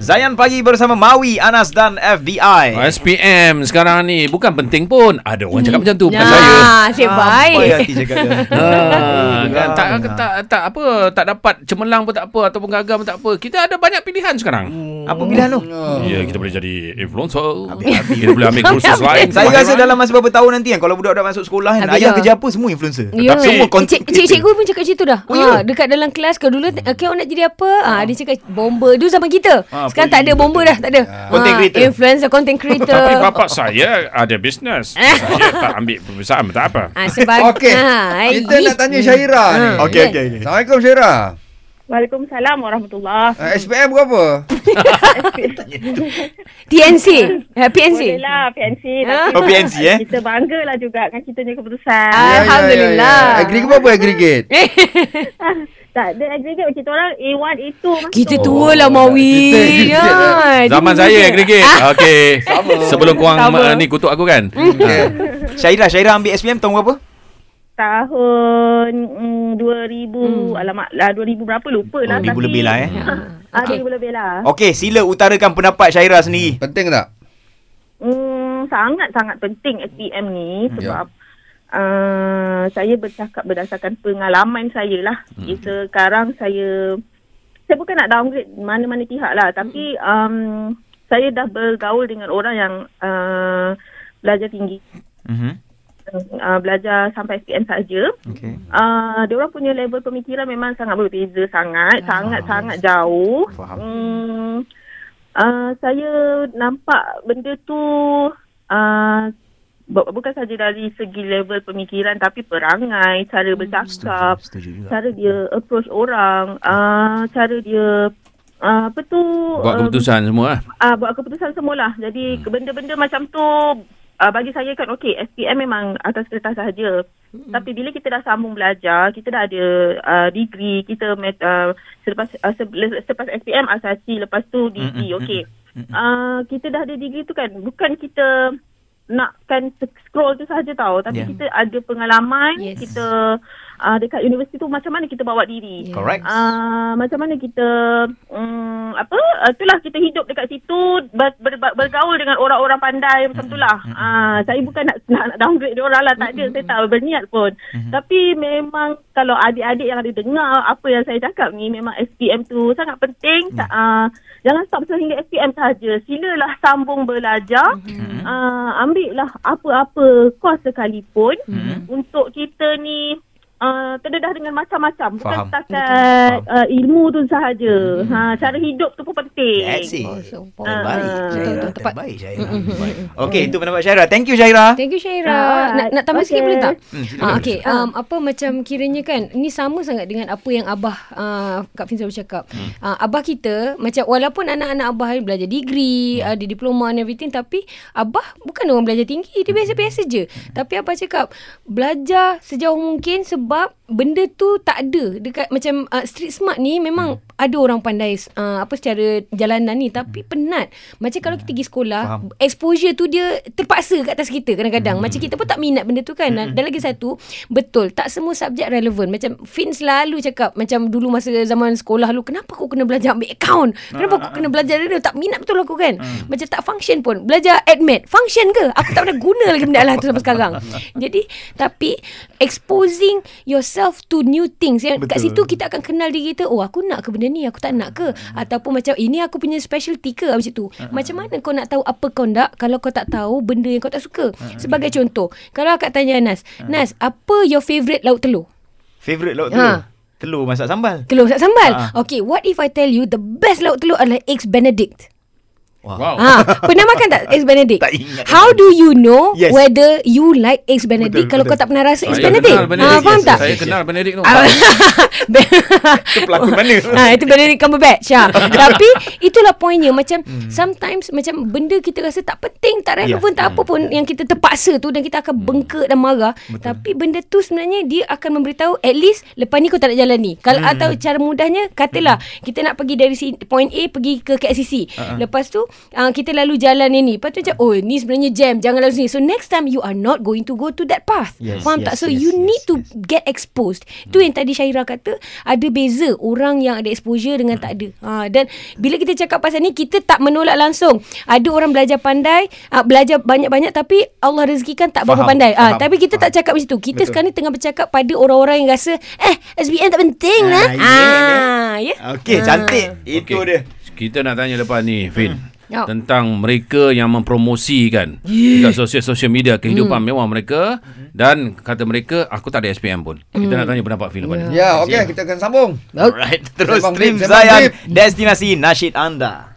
Zayan Pagi bersama Mawi, Anas dan FBI. SPM sekarang ni bukan penting pun. Ada orang cakap macam tu bukan Ya, saya. Asyik Apa baik. hati cakap dia? Ha, kan tak, tak tak apa tak dapat cemerlang pun tak apa ataupun gagal pun tak apa. Kita ada banyak pilihan sekarang. Apa pilihan tu? Ya, kita boleh jadi influencer. Kita boleh ambil kursus lain. Saya rasa dalam masa beberapa tahun nanti kan Kalau budak-budak masuk sekolah kan Ayah dah. kerja apa Semua influencer Ya, Tapi semua content cik, cik, cikgu pun cakap macam tu dah. Oh, ha, dekat dalam kelas ke dulu okay, awak nak jadi apa? Ha, dia cakap bomba. Dulu zaman kita. Ah, Sekarang tak ada bomba dah, tak ada. Content creator. Influencer, content creator. Tapi bapak saya ada bisnes. saya tak ambil peperiksaan tak apa. Ah, sebab Okey. ha, Kita nak tanya Syaira ni. Ah. Okey okey okey. Assalamualaikum Syaira. Waalaikumsalam warahmatullahi Uh, SPM berapa? TNC. Ha, PNC. Boleh lah PNC Ah. Oh, PNC, eh? Kita banggalah juga dengan kita punya keputusan Ah. Alhamdulillah. Ya, Aggregate berapa aggregate? Tak ada aggregate kita orang A1 A2 masuk Kita tua lah Mawi. kita- Ya. Zaman saya aggregate. Okey. Sebelum korang Sama. uh, ni kutuk aku kan. Okay. Syaira Syaira ambil SPM tahun berapa? Tahun mm, 2000 Alamak lah 2000 berapa lupa lah 2000 lebih lah, eh. Ah, Okey. 2000 lebih lah Okey sila utarakan pendapat Syaira sendiri Penting tak? Hmm, sangat-sangat penting SPM ni Hmm. sebab uh, saya bercakap berdasarkan pengalaman saya lah. Hmm. Sekarang saya saya bukan nak downgrade mana-mana pihak lah tapi um, saya dah bergaul dengan orang yang uh, belajar tinggi. Mhm. Uh, belajar sampai SPM saja. Okey. Uh, dia orang punya level pemikiran memang sangat berbeza sangat, sangat-sangat jauh. Faham. Hmm, uh, saya nampak benda tu uh, bukan saja dari segi level pemikiran tapi perangai, cara bercakap, Setuju juga. cara dia approach orang, uh, cara dia uh, apa tu Buat uh, keputusan semua lah. Ah uh, buat keputusan semualah. Jadi hmm. benda-benda macam tu uh, bagi saya kan okey SPM memang atas kertas sahaja. Hmm. Tapi bila kita dah sambung belajar, kita dah ada uh, degree, kita met, uh, selepas uh, se- selepas SPM asasi, lepas tu degree. Mm, mm, Okey. Uh, kita dah ada degree tu kan bukan kita nakkan scroll tu sahaja tau tapi Yeah. kita ada pengalaman Yes. kita uh, dekat universiti tu macam mana kita bawa diri Yeah. Correct. Uh, macam mana kita um, apa uh, itulah kita hidup dekat situ ber, ber, ber, bergaul dengan orang-orang pandai macam itulah. Uh, saya bukan nak nak, nak downgrade dia orang lah tak ada saya tak berniat pun. Tapi memang kalau adik-adik yang ada dengar apa yang saya cakap ni memang SPM tu sangat penting. Uh, jangan stop sehingga SPM sahaja. Silalah sambung belajar. Uh, ambil lah apa-apa kos sekalipun untuk kita ni uh, terdedah dengan macam-macam bukan Faham. setakat uh, ilmu tu sahaja. Ha cara hidup tu pun penting. That's it. Oh, so, Terbaik Ah, Syaira. betul, betul, tepat. Terbaik Syaira. Baik. Okey itu pendapat Syaira. Thank you Syaira. Thank you Syaira. Ah, nak nak tambah sikit okay. boleh tak? Hmm. Ah, okay. Um, apa macam kiranya kan ni sama sangat dengan apa yang abah uh, Kak Fin selalu cakap. Hmm. Uh, abah kita macam walaupun anak-anak abah ni belajar degree, hmm. ada diploma and everything tapi abah bukan orang belajar tinggi, dia biasa-biasa je. Hmm. Tapi abah cakap belajar sejauh mungkin sebab benda tu tak ada dekat macam uh, street smart ni memang Hmm. ada orang pandai uh, apa secara jalanan ni tapi penat. Macam kalau kita pergi sekolah, Faham. exposure tu dia terpaksa kat atas kita kadang-kadang. Hmm. Macam kita pun tak minat benda tu kan. Dan lagi satu, betul, tak semua subjek relevan. Macam Fin selalu cakap, macam dulu masa zaman sekolah lu, kenapa aku kena belajar ambil account? Kenapa aku kena belajar dia? Tak minat betul aku kan. Macam tak function pun. Belajar admit, function ke? Aku tak pernah guna lagi benda lah tu sampai sekarang. Jadi, tapi exposing yourself to new things. Yang kat situ kita akan kenal diri kita, oh aku nak ke benda ni, aku tak nak ke? Ataupun macam, ini aku punya specialty ke? Macam tu. Macam mana kau nak tahu apa kau nak kalau kau tak tahu benda yang kau tak suka? Sebagai contoh, kalau akak tanya Nas, Nas, apa your favourite lauk telur? Favorite lauk telur. Ha. Telur masak sambal. Telur masak sambal. Ha. Okay, what if I tell you the best lauk telur adalah eggs benedict? Wow. Ha, pernah makan tak eggs benedict? Tak ingat. How do you know Yes. whether you like eggs benedict Betul, kalau betul. kau tak pernah rasa eggs Saya benedict? kenal Benedict. Ha, faham Yes, tak? Saya kenal Benedict tu. Ah, Itu pelakon mana? ha, itu Benedict Cumberbatch ha. Tapi itulah poinnya Macam Sometimes Macam benda kita rasa tak penting Tak relevan Ya. Tak apa pun Yang kita terpaksa tu Dan kita akan bengkak dan marah Tapi benda tu sebenarnya Dia akan memberitahu At least Lepas ni kau tak nak jalan ni Kalau atau cara mudahnya Katalah Kita nak pergi dari sini, point A Pergi ke KLCC Lepas tu uh, kita lalu jalan ini. Lepas tu macam, oh ni sebenarnya jam. Jangan lalu sini. So next time you are not going to go to that path. Yes, Faham yes, tak? So yes, you yes, need to yes. get exposed. Tu yang tadi Syaira kata, ada beza orang yang ada exposure dengan tak ada. Ha, dan bila kita cakap pasal ni, kita tak menolak langsung. Ada orang belajar pandai, uh, belajar banyak-banyak tapi Allah rezekikan tak berapa Faham, pandai. Ah, faham, tapi kita tak cakap macam tu. Kita Betul. sekarang ni tengah bercakap pada orang-orang yang rasa, eh SBM tak penting lah. Ah, ya, Ah, ya. Okey, Ah. cantik. Itu Okey. dia. Kita nak tanya lepas ni, Fin. Ya. Tentang mereka yang mempromosikan yeah. dekat sosial-sosial media kehidupan Hmm. mewah mereka dan kata mereka aku tak ada SPM pun. Kita nak tanya pendapat Fin lepas ni. Ya, okey kita akan sambung. Alright, terus Sembang stream Zayan destinasi nasyid anda.